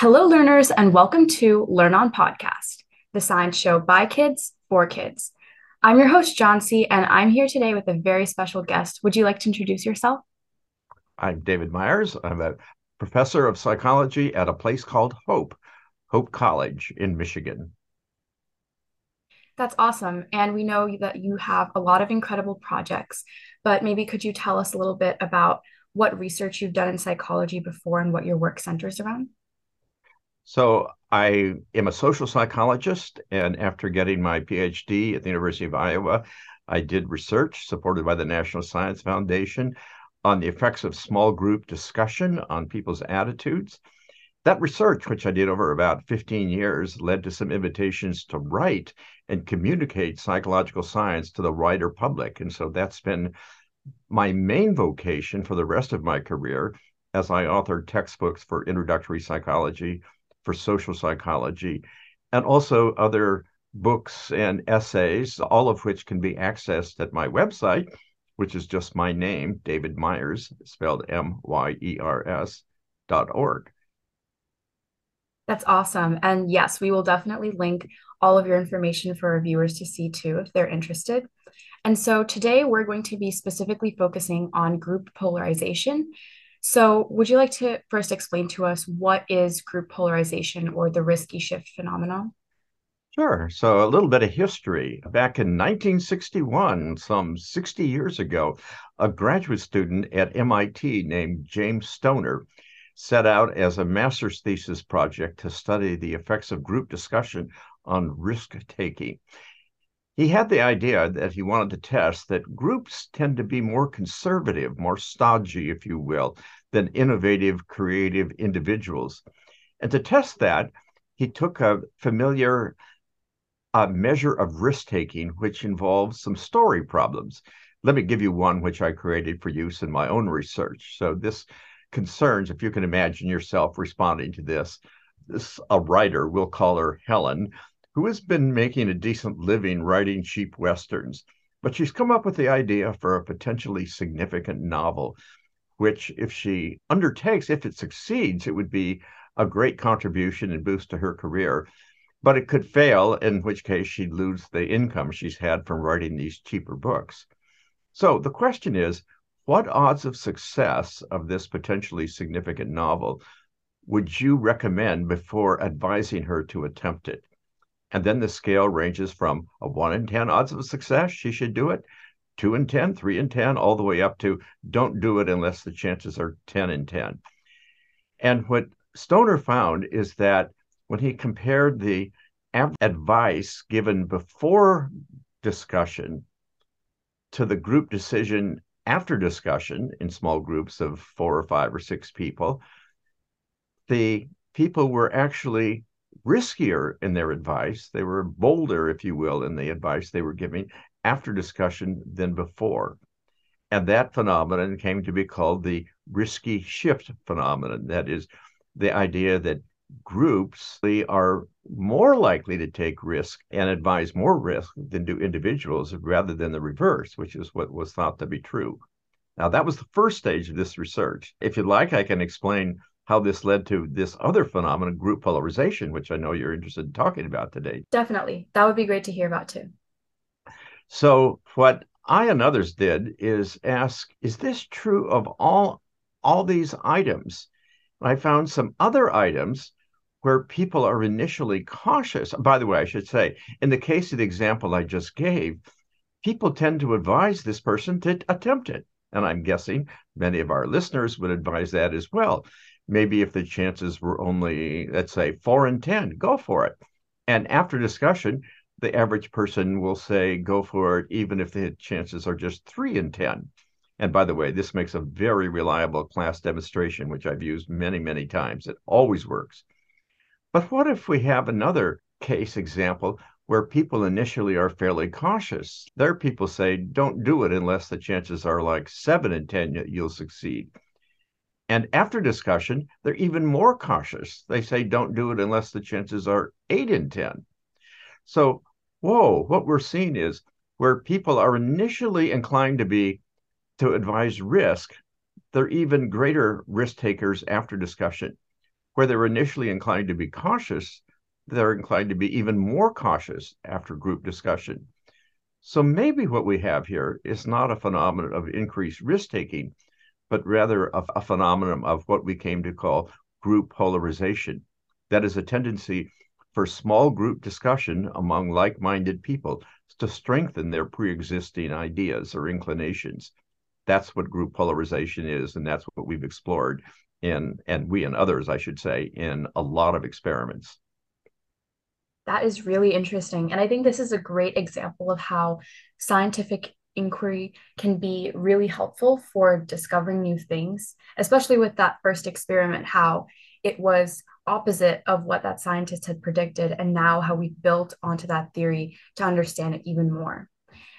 Hello, learners, and welcome to Learn On Podcast, the science show by kids for kids. I'm your host, John C., and I'm here today with a very special guest. Would you like to introduce yourself? I'm David Myers. I'm a professor of psychology at a place called Hope, Hope College in Michigan. That's awesome. And we know that you have a lot of incredible projects, but maybe could you tell us a little bit about what research you've done in psychology before and what your work centers around? So, I am a social psychologist, and after getting my PhD at the University of Iowa, I did research supported by the National Science Foundation on the effects of small group discussion on people's attitudes. That research, which I did over about 15 years, led to some invitations to write and communicate psychological science to the wider public. And so that's been my main vocation for the rest of my career as I authored textbooks for introductory psychology, for social psychology, and also other books and essays, all of which can be accessed at my website, which is just my name, David Myers, spelled M Y E R S dot org. That's awesome. And yes, we will definitely link all of your information for our viewers to see too if they're interested. And so today we're going to be specifically focusing on group polarization. So, would you like to first explain to us what is group polarization or the risky shift phenomenon? Sure. So, a little bit of history. Back in 1961, some 60 years ago, a graduate student at MIT named James Stoner set out as a master's thesis project to study the effects of group discussion on risk taking. He had the idea that he wanted to test that groups tend to be more conservative, more stodgy, if you will, than innovative, creative individuals. And to test that, he took a familiar measure of risk taking, which involves some story problems. Let me give you one which I created for use in my own research. So, this concerns, if you can imagine yourself responding to this, this a writer, we'll call her Helen, who has been making a decent living writing cheap westerns, but she's come up with the idea for a potentially significant novel, which, if she undertakes, if it succeeds, it would be a great contribution and boost to her career. But it could fail, in which case she'd lose the income she's had from writing these cheaper books. So the question is what odds of success of this potentially significant novel would you recommend before advising her to attempt it? And then the scale ranges from a one in 10 odds of success, she should do it, two in 10, three in 10, all the way up to don't do it unless the chances are 10 in 10. And what Stoner found is that when he compared the advice given before discussion to the group decision after discussion in small groups of four or five or six people, the people were actually riskier in their advice. They were bolder, if you will, in the advice they were giving after discussion than before. And that phenomenon came to be called the risky shift phenomenon. That is, the idea that groups are more likely to take risk and advise more risk than do individuals rather than the reverse, which is what was thought to be true. Now, that was the first stage of this research. If you'd like, I can explain how this led to this other phenomenon, group polarization, which I know you're interested in talking about today. Definitely. That would be great to hear about too. So, what I and others did is ask, is this true of all all these items? I found some other items where people are initially cautious. By the way, I should say, in the case of the example I just gave, people tend to advise this person to attempt it. And I'm guessing many of our listeners would advise that as well maybe if the chances were only, let's say, four in 10, go for it. And after discussion, the average person will say, go for it, even if the chances are just three in 10. And by the way, this makes a very reliable class demonstration, which I've used many, many times. It always works. But what if we have another case example where people initially are fairly cautious? There, people say, don't do it unless the chances are like seven in 10 that you'll succeed. And after discussion, they're even more cautious. They say don't do it unless the chances are eight in 10. So, whoa, what we're seeing is where people are initially inclined to be to advise risk, they're even greater risk takers after discussion. where they're initially inclined to be cautious, they're inclined to be even more cautious after group discussion. So maybe what we have here is not a phenomenon of increased risk taking, but rather a, a phenomenon of what we came to call group polarization. That is a tendency for small group discussion among like minded people to strengthen their pre existing ideas or inclinations. That's what group polarization is, and that's what we've explored in, and we and others, I should say, in a lot of experiments. That is really interesting. And I think this is a great example of how scientific inquiry can be really helpful for discovering new things, especially with that first experiment, how it was opposite of what that scientist had predicted, and now how we built onto that theory to understand it even more.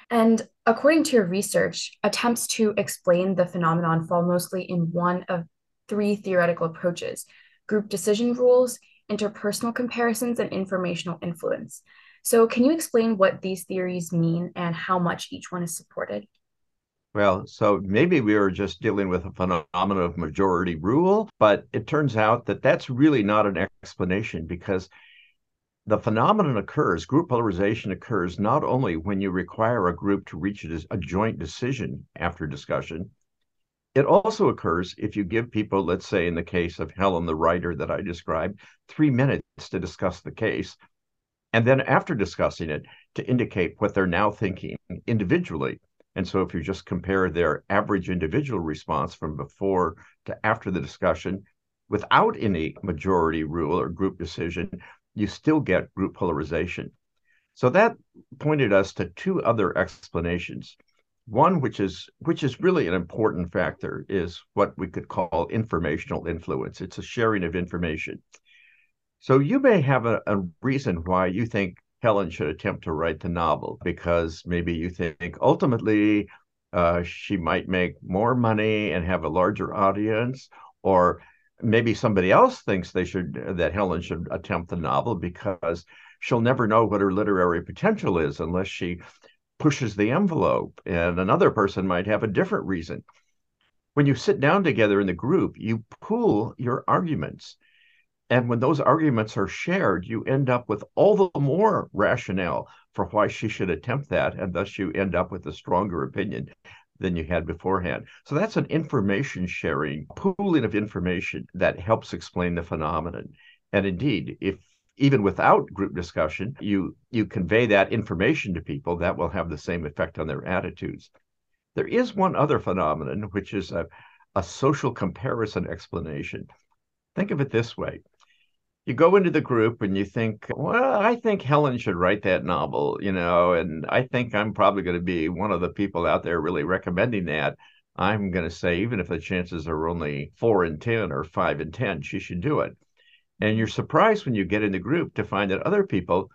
And according to your research, attempts to explain the phenomenon fall mostly in one of three theoretical approaches group decision rules, interpersonal comparisons, and informational influence. So, can you explain what these theories mean and how much each one is supported? Well, so maybe we were just dealing with a phenomenon of majority rule, but it turns out that that's really not an explanation because the phenomenon occurs, group polarization occurs not only when you require a group to reach a joint decision after discussion, it also occurs if you give people, let's say in the case of Helen, the writer that I described, three minutes to discuss the case. And then after discussing it, to indicate what they're now thinking individually. And so if you just compare their average individual response from before to after the discussion without any majority rule or group decision, you still get group polarization. So that pointed us to two other explanations. One, which is which is really an important factor, is what we could call informational influence. It's a sharing of information. So you may have a, a reason why you think Helen should attempt to write the novel because maybe you think ultimately uh, she might make more money and have a larger audience, or maybe somebody else thinks they should that Helen should attempt the novel because she'll never know what her literary potential is unless she pushes the envelope, and another person might have a different reason. When you sit down together in the group, you pool your arguments. And when those arguments are shared, you end up with all the more rationale for why she should attempt that. And thus you end up with a stronger opinion than you had beforehand. So that's an information sharing, pooling of information that helps explain the phenomenon. And indeed, if even without group discussion, you you convey that information to people, that will have the same effect on their attitudes. There is one other phenomenon, which is a, a social comparison explanation. Think of it this way. You go into the group and you think, well, I think Helen should write that novel, you know, and I think I'm probably going to be one of the people out there really recommending that. I'm going to say, even if the chances are only four in 10 or five in 10, she should do it. And you're surprised when you get in the group to find that other people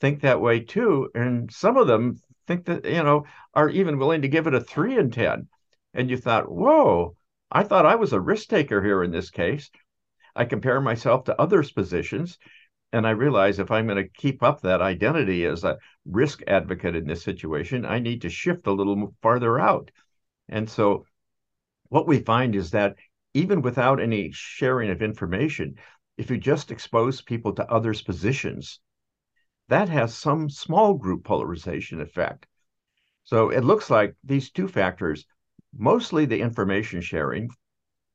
think that way too. And some of them think that, you know, are even willing to give it a three in 10. And you thought, whoa, I thought I was a risk taker here in this case. I compare myself to others' positions. And I realize if I'm going to keep up that identity as a risk advocate in this situation, I need to shift a little farther out. And so what we find is that even without any sharing of information, if you just expose people to others' positions, that has some small group polarization effect. So it looks like these two factors, mostly the information sharing,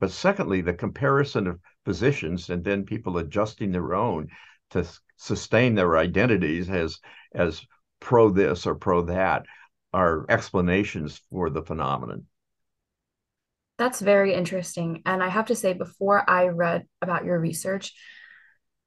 but secondly, the comparison of positions and then people adjusting their own to sustain their identities as as pro this or pro that are explanations for the phenomenon. That's very interesting. And I have to say, before I read about your research,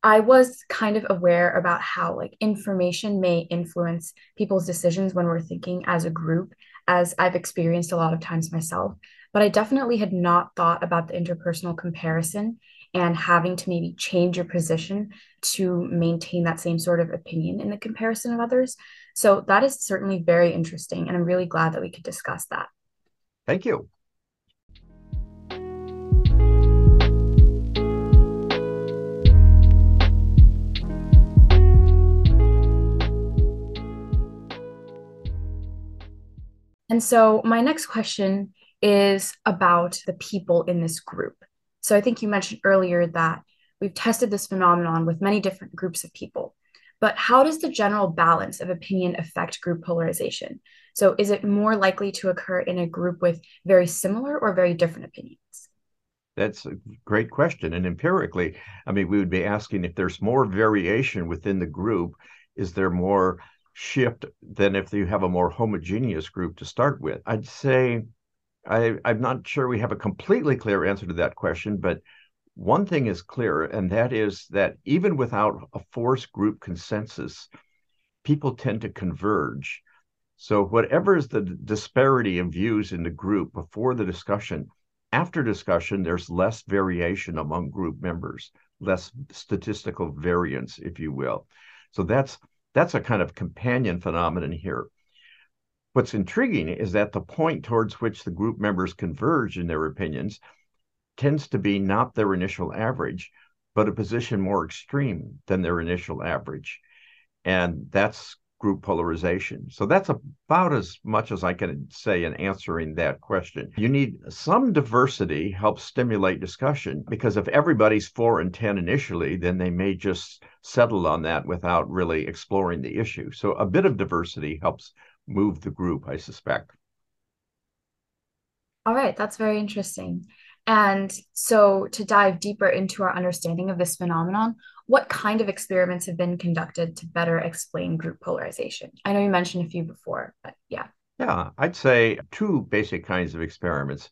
I was kind of aware about how like information may influence people's decisions when we're thinking as a group, as I've experienced a lot of times myself. But I definitely had not thought about the interpersonal comparison and having to maybe change your position to maintain that same sort of opinion in the comparison of others. So that is certainly very interesting. And I'm really glad that we could discuss that. Thank you. And so, my next question is about the people in this group. So, I think you mentioned earlier that we've tested this phenomenon with many different groups of people. But how does the general balance of opinion affect group polarization? So, is it more likely to occur in a group with very similar or very different opinions? That's a great question. And empirically, I mean, we would be asking if there's more variation within the group, is there more shift than if you have a more homogeneous group to start with? I'd say I, I'm not sure we have a completely clear answer to that question, but one thing is clear, and that is that even without a forced group consensus, people tend to converge. So, whatever is the disparity of views in the group before the discussion, after discussion, there's less variation among group members, less statistical variance, if you will. So, that's that's a kind of companion phenomenon here. What's intriguing is that the point towards which the group members converge in their opinions tends to be not their initial average, but a position more extreme than their initial average. And that's group polarization. So that's about as much as I can say in answering that question. You need some diversity helps stimulate discussion because if everybody's 4 and 10 initially, then they may just settle on that without really exploring the issue. So a bit of diversity helps move the group, I suspect. All right, that's very interesting. And so, to dive deeper into our understanding of this phenomenon, what kind of experiments have been conducted to better explain group polarization? I know you mentioned a few before, but yeah. Yeah, I'd say two basic kinds of experiments.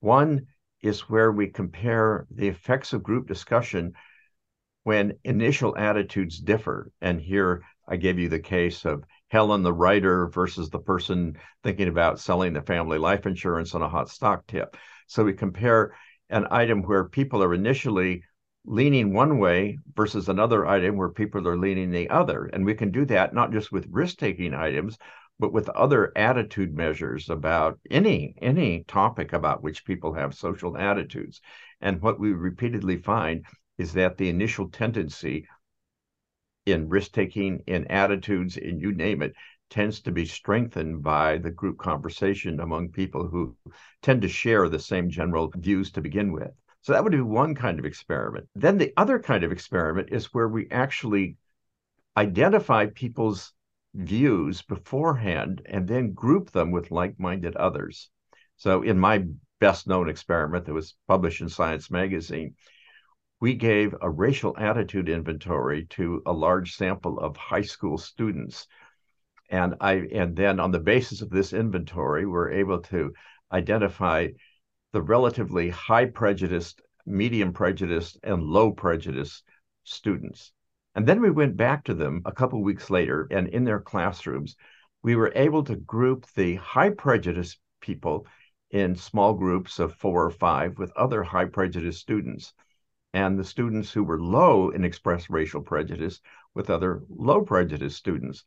One is where we compare the effects of group discussion when initial attitudes differ. And here I gave you the case of Helen, the writer, versus the person thinking about selling the family life insurance on a hot stock tip. So we compare an item where people are initially leaning one way versus another item where people are leaning the other. And we can do that not just with risk taking items, but with other attitude measures about any any topic about which people have social attitudes. And what we repeatedly find is that the initial tendency in risk taking, in attitudes, in you name it, tends to be strengthened by the group conversation among people who tend to share the same general views to begin with. So that would be one kind of experiment. Then the other kind of experiment is where we actually identify people's views beforehand and then group them with like minded others. So, in my best known experiment that was published in Science magazine, we gave a racial attitude inventory to a large sample of high school students and I and then on the basis of this inventory, we're able to identify the relatively high prejudiced, medium prejudiced, and low prejudiced students. And then we went back to them a couple weeks later, and in their classrooms, we were able to group the high prejudice people in small groups of four or five with other high prejudice students, and the students who were low in expressed racial prejudice with other low prejudice students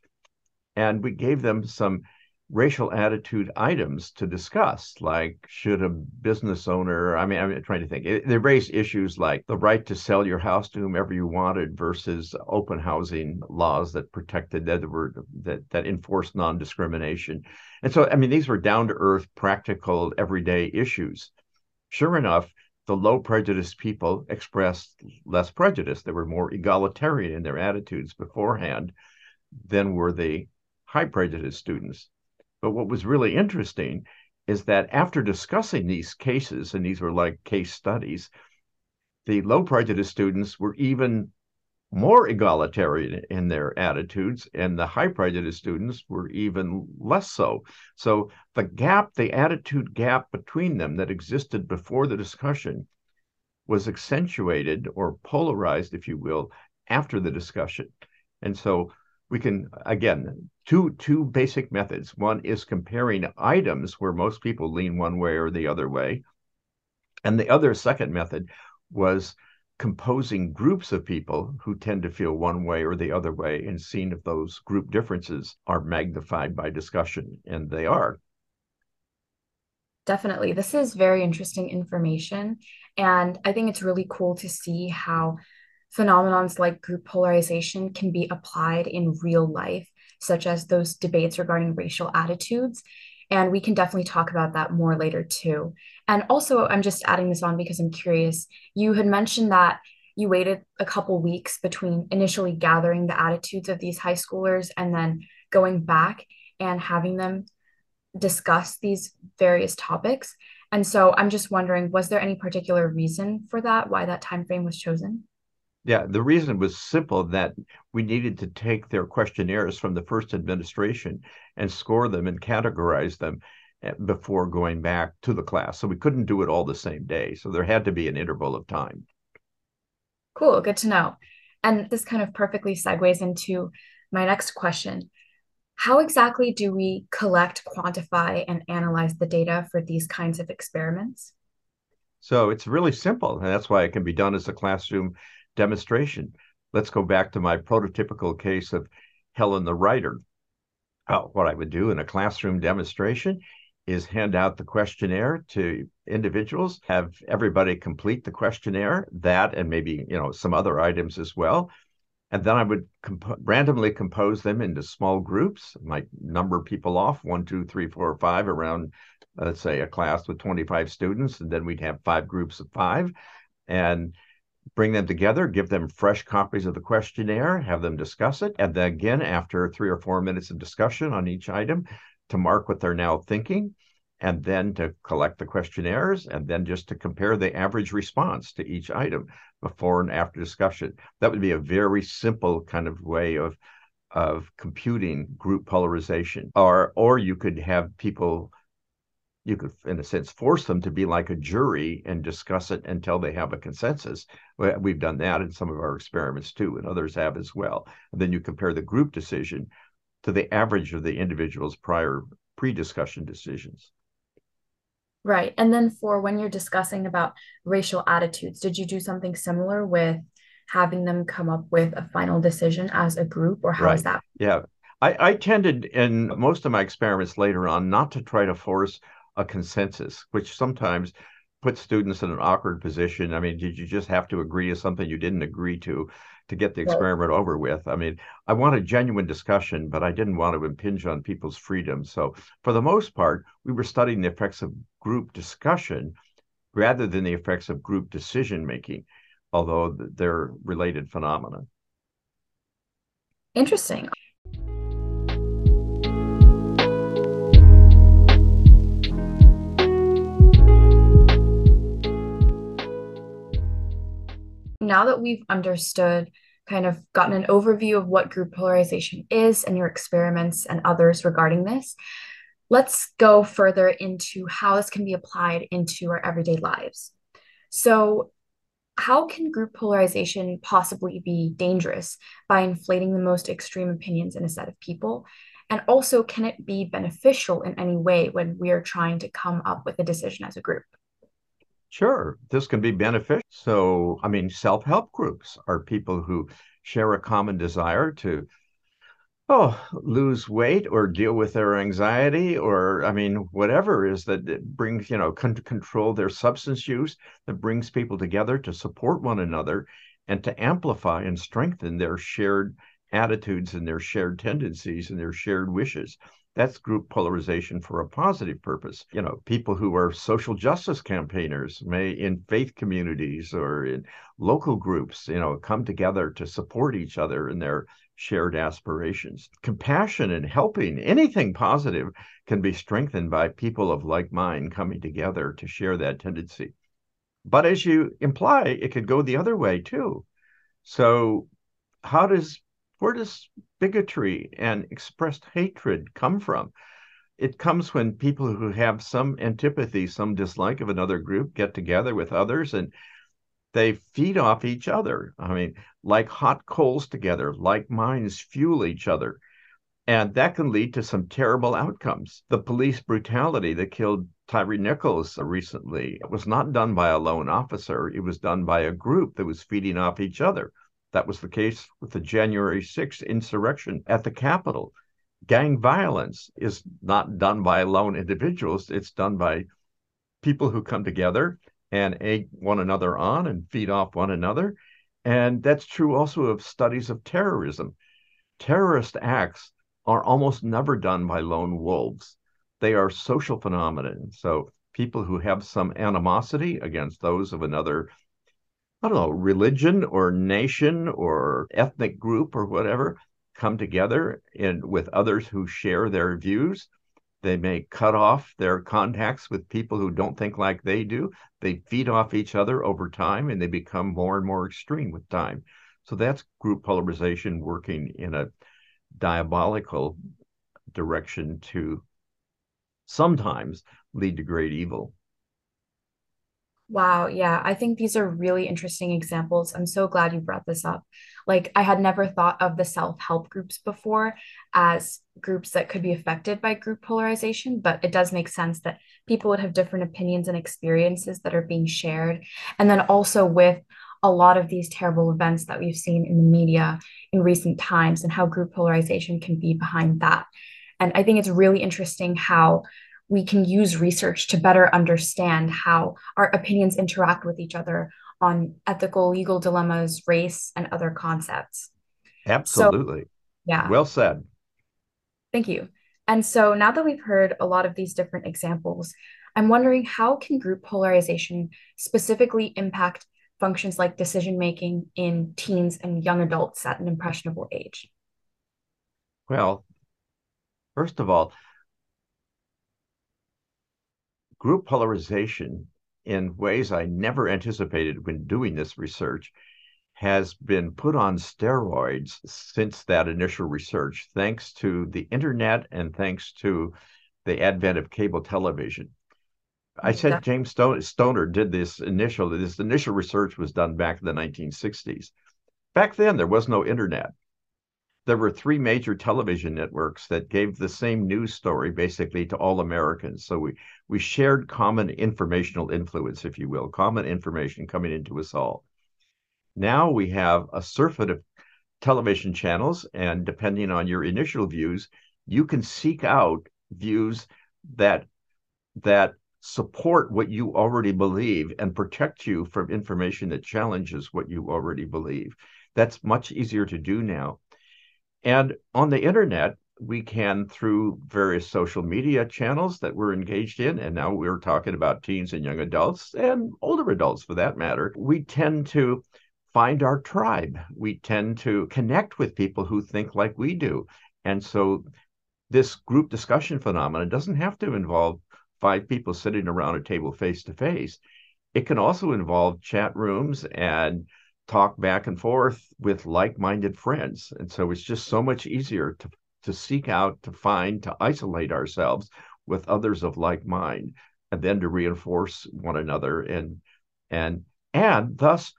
and we gave them some racial attitude items to discuss, like should a business owner, I mean, I'm trying to think, they raised issues like the right to sell your house to whomever you wanted versus open housing laws that protected that were that that enforced non-discrimination. And so, I mean, these were down to earth, practical, everyday issues. Sure enough, the low prejudice people expressed less prejudice. They were more egalitarian in their attitudes beforehand than were the high prejudice students. But what was really interesting is that after discussing these cases, and these were like case studies, the low prejudice students were even more egalitarian in their attitudes, and the high prejudice students were even less so. So the gap, the attitude gap between them that existed before the discussion was accentuated or polarized, if you will, after the discussion. And so we can again two two basic methods one is comparing items where most people lean one way or the other way and the other second method was composing groups of people who tend to feel one way or the other way and seeing if those group differences are magnified by discussion and they are definitely this is very interesting information and i think it's really cool to see how phenomenons like group polarization can be applied in real life, such as those debates regarding racial attitudes. And we can definitely talk about that more later too. And also, I'm just adding this on because I'm curious. You had mentioned that you waited a couple weeks between initially gathering the attitudes of these high schoolers and then going back and having them discuss these various topics. And so I'm just wondering, was there any particular reason for that, why that time frame was chosen? Yeah, the reason was simple that we needed to take their questionnaires from the first administration and score them and categorize them eh, before going back to the class. So we couldn't do it all the same day. So there had to be an interval of time. Cool, good to know. And this kind of perfectly segues into my next question. How exactly do we collect, quantify, and analyze the data for these kinds of experiments? So it's really simple, and that's why it can be done as a classroom demonstration. Let's go back to my prototypical case of Helen the writer. Uh, what I would do in a classroom demonstration is hand out the questionnaire to individuals, have everybody complete the questionnaire, that and maybe you know some other items as well. And then I would comp- randomly compose them into small groups, might number people off one, two, three, four, five around, let's say, a class with 25 students. And then we'd have five groups of five and bring them together, give them fresh copies of the questionnaire, have them discuss it. And then again, after three or four minutes of discussion on each item, to mark what they're now thinking, and then to collect the questionnaires, and then just to compare the average response to each item before and after discussion. That would be a very simple kind of way of of computing group polarization. Or or you could have people you could, in a sense, force them to be like a jury and discuss it until they have a consensus. We've done that in some of our experiments too, and others have as well. And then you compare the group decision to the average of the individual's prior pre-discussion decisions. Right. And then for when you're discussing about racial attitudes, did you do something similar with having them come up with a final decision as a group, or how right. is that? Yeah. I, I tended in most of my experiments later on not to try to force a consensus, which sometimes puts students in an awkward position. I mean, did you just have to agree to something you didn't agree to? to get the experiment right. over with. I mean, I want a genuine discussion, but I didn't want to impinge on people's freedom. So, for the most part, we were studying the effects of group discussion rather than the effects of group decision making, although they're related phenomena. Interesting. Now that we've understood, kind of gotten an overview of what group polarization is and your experiments and others regarding this, let's go further into how this can be applied into our everyday lives. So, how can group polarization possibly be dangerous by inflating the most extreme opinions in a set of people? And also, can it be beneficial in any way when we are trying to come up with a decision as a group? Sure, this can be beneficial. So, I mean, self help groups are people who share a common desire to, oh, lose weight or deal with their anxiety, or, I mean, whatever is that it brings, you know, con- control their substance use, that brings people together to support one another and to amplify and strengthen their shared attitudes and their shared tendencies and their shared wishes that's group polarization for a positive purpose. You know, people who are social justice campaigners may in faith communities or in local groups, you know, come together to support each other in their shared aspirations. Compassion and helping, anything positive can be strengthened by people of like mind coming together to share that tendency. But as you imply, it could go the other way too. So how does where does bigotry and expressed hatred come from? It comes when people who have some antipathy, some dislike of another group get together with others and they feed off each other. I mean, like hot coals together, like minds fuel each other. And that can lead to some terrible outcomes. The police brutality that killed Tyre Nichols recently was not done by a lone officer, it was done by a group that was feeding off each other. That was the case with the January 6th insurrection at the Capitol. Gang violence is not done by lone individuals, it's done by people who come together and egg one another on and feed off one another. And that's true also of studies of terrorism. Terrorist acts are almost never done by lone wolves. They are social phenomena. So people who have some animosity against those of another I don't know, religion or nation or ethnic group or whatever come together and with others who share their views. They may cut off their contacts with people who don't think like they do. They feed off each other over time and they become more and more extreme with time. So that's group polarization working in a diabolical direction to sometimes lead to great evil. Wow, yeah, I think these are really interesting examples. I'm so glad you brought this up. Like, I had never thought of the self-help groups before as groups that could be affected by group polarization, but it does make sense that people would have different opinions and experiences that are being shared. And then also with a lot of these terrible events that we've seen in the media in recent times and how group polarization can be behind that. And I think it's really interesting how we can use research to better understand how our opinions interact with each other on ethical, legal dilemmas, race, and other concepts. Absolutely. So, yeah. Well said. Thank you. And so now that we've heard a lot of these different examples, I'm wondering how can group polarization specifically impact functions like decision making in teens and young adults at an impressionable age? Well, first of all, group polarization in ways I never anticipated when doing this research has been put on steroids since that initial research, thanks to the internet and thanks to the advent of cable television. I said James Stoner did this initial, this initial research was done back in the 1960s. Back then, there was no internet there were three major television networks that gave the same news story basically to all Americans. So we we shared common informational influence, if you will, common information coming into us all. Now we have a surfeit of television channels, and depending on your initial views, you can seek out views that that support what you already believe and protect you from information that challenges what you already believe. That's much easier to do now and on the internet, we can, through various social media channels that we're engaged in, and now we're talking about teens and young adults and older adults for that matter, we tend to find our tribe. We tend to connect with people who think like we do. And so this group discussion phenomenon doesn't have to involve five people sitting around a table face to face. It can also involve chat rooms and talk back and forth with like-minded friends. And so it's just so much easier to to seek out to find to isolate ourselves with others of like mind and then to reinforce one another. And and and thus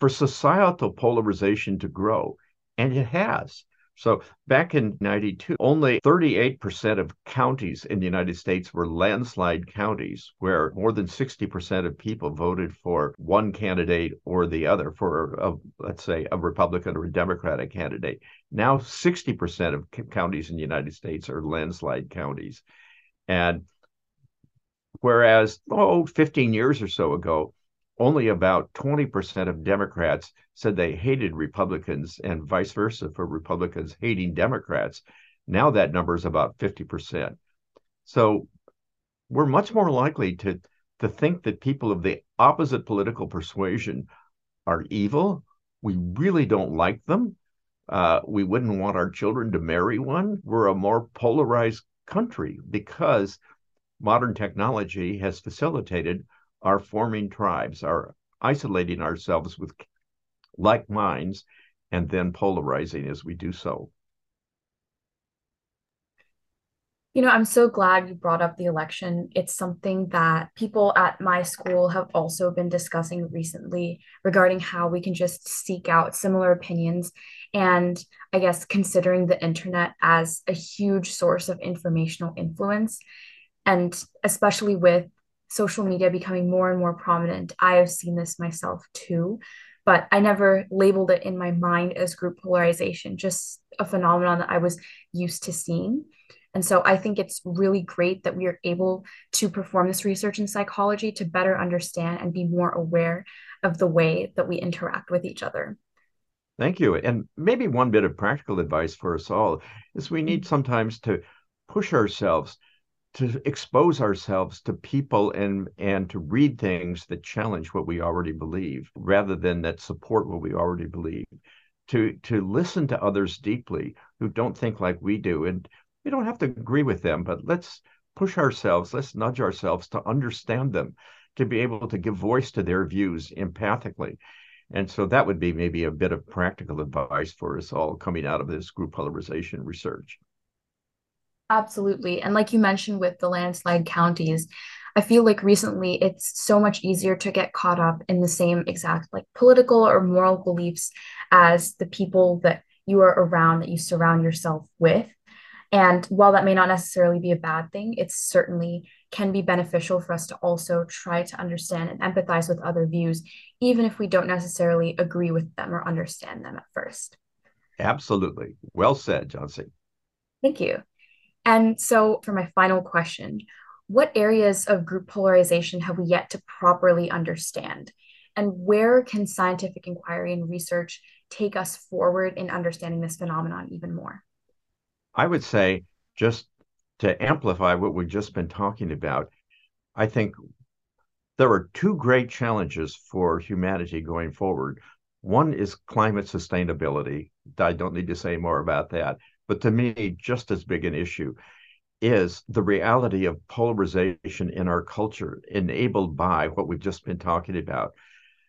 for societal polarization to grow and it has so back in 92, only 38% of counties in the United States were landslide counties where more than 60% of people voted for one candidate or the other for, a, let's say, a Republican or a Democratic candidate. Now 60% of counties in the United States are landslide counties. And whereas, oh, 15 years or so ago, only about 20% of Democrats said they hated Republicans and vice versa for Republicans hating Democrats. Now that number is about 50%. So we're much more likely to, to think that people of the opposite political persuasion are evil. We really don't like them. Uh, we wouldn't want our children to marry one. We're a more polarized country because modern technology has facilitated are forming tribes, are isolating ourselves with like minds, and then polarizing as we do so. You know, I'm so glad you brought up the election. It's something that people at my school have also been discussing recently regarding how we can just seek out similar opinions. And I guess considering the internet as a huge source of informational influence, and especially with social media becoming more and more prominent, I have seen this myself too, but I never labeled it in my mind as group polarization, just a phenomenon that I was used to seeing. And so I think it's really great that we are able to perform this research in psychology to better understand and be more aware of the way that we interact with each other. Thank you. And maybe one bit of practical advice for us all is we need mm-hmm. sometimes to push ourselves to expose ourselves to people and and to read things that challenge what we already believe rather than that support what we already believe. To to listen to others deeply who don't think like we do and we don't have to agree with them but let's push ourselves let's nudge ourselves to understand them to be able to give voice to their views empathically. And so that would be maybe a bit of practical advice for us all coming out of this group polarization research Absolutely. And like you mentioned with the landslide counties, I feel like recently it's so much easier to get caught up in the same exact like political or moral beliefs as the people that you are around, that you surround yourself with. And while that may not necessarily be a bad thing, it certainly can be beneficial for us to also try to understand and empathize with other views, even if we don't necessarily agree with them or understand them at first. Absolutely. Well said, Johnsy. Thank you. And so, for my final question, what areas of group polarization have we yet to properly understand? And where can scientific inquiry and research take us forward in understanding this phenomenon even more? I would say, just to amplify what we've just been talking about, I think there are two great challenges for humanity going forward. One is climate sustainability. I don't need to say more about that. But to me, just as big an issue is the reality of polarization in our culture, enabled by what we've just been talking about.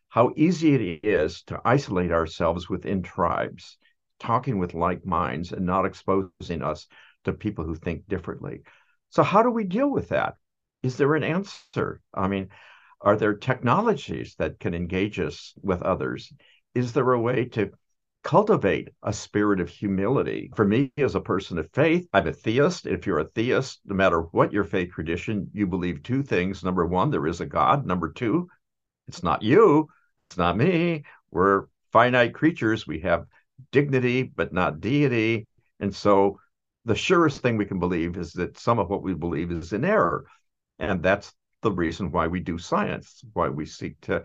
How easy it is to isolate ourselves within tribes, talking with like minds and not exposing us to people who think differently. So, how do we deal with that? Is there an answer? I mean, are there technologies that can engage us with others? Is there a way to cultivate a spirit of humility. For me, as a person of faith, I'm a theist. If you're a theist, no matter what your faith tradition, you believe two things. Number one, there is a God. Number two, it's not you, it's not me. We're finite creatures. We have dignity, but not deity. And so the surest thing we can believe is that some of what we believe is in error. And that's the reason why we do science, why we seek to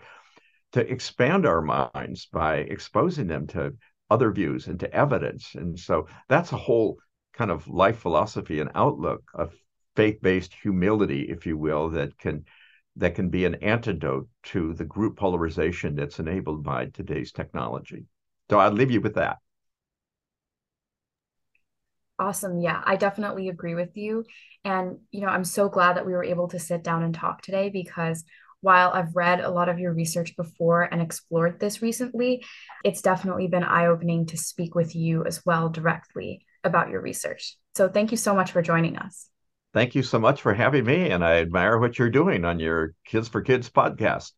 to expand our minds by exposing them to other views into evidence. And so that's a whole kind of life philosophy and outlook of faith-based humility, if you will, that can that can be an antidote to the group polarization that's enabled by today's technology. So I'd leave you with that. Awesome. Yeah, I definitely agree with you. And, you know, I'm so glad that we were able to sit down and talk today because while I've read a lot of your research before and explored this recently, it's definitely been eye opening to speak with you as well directly about your research. So thank you so much for joining us. Thank you so much for having me. And I admire what you're doing on your Kids for Kids podcast.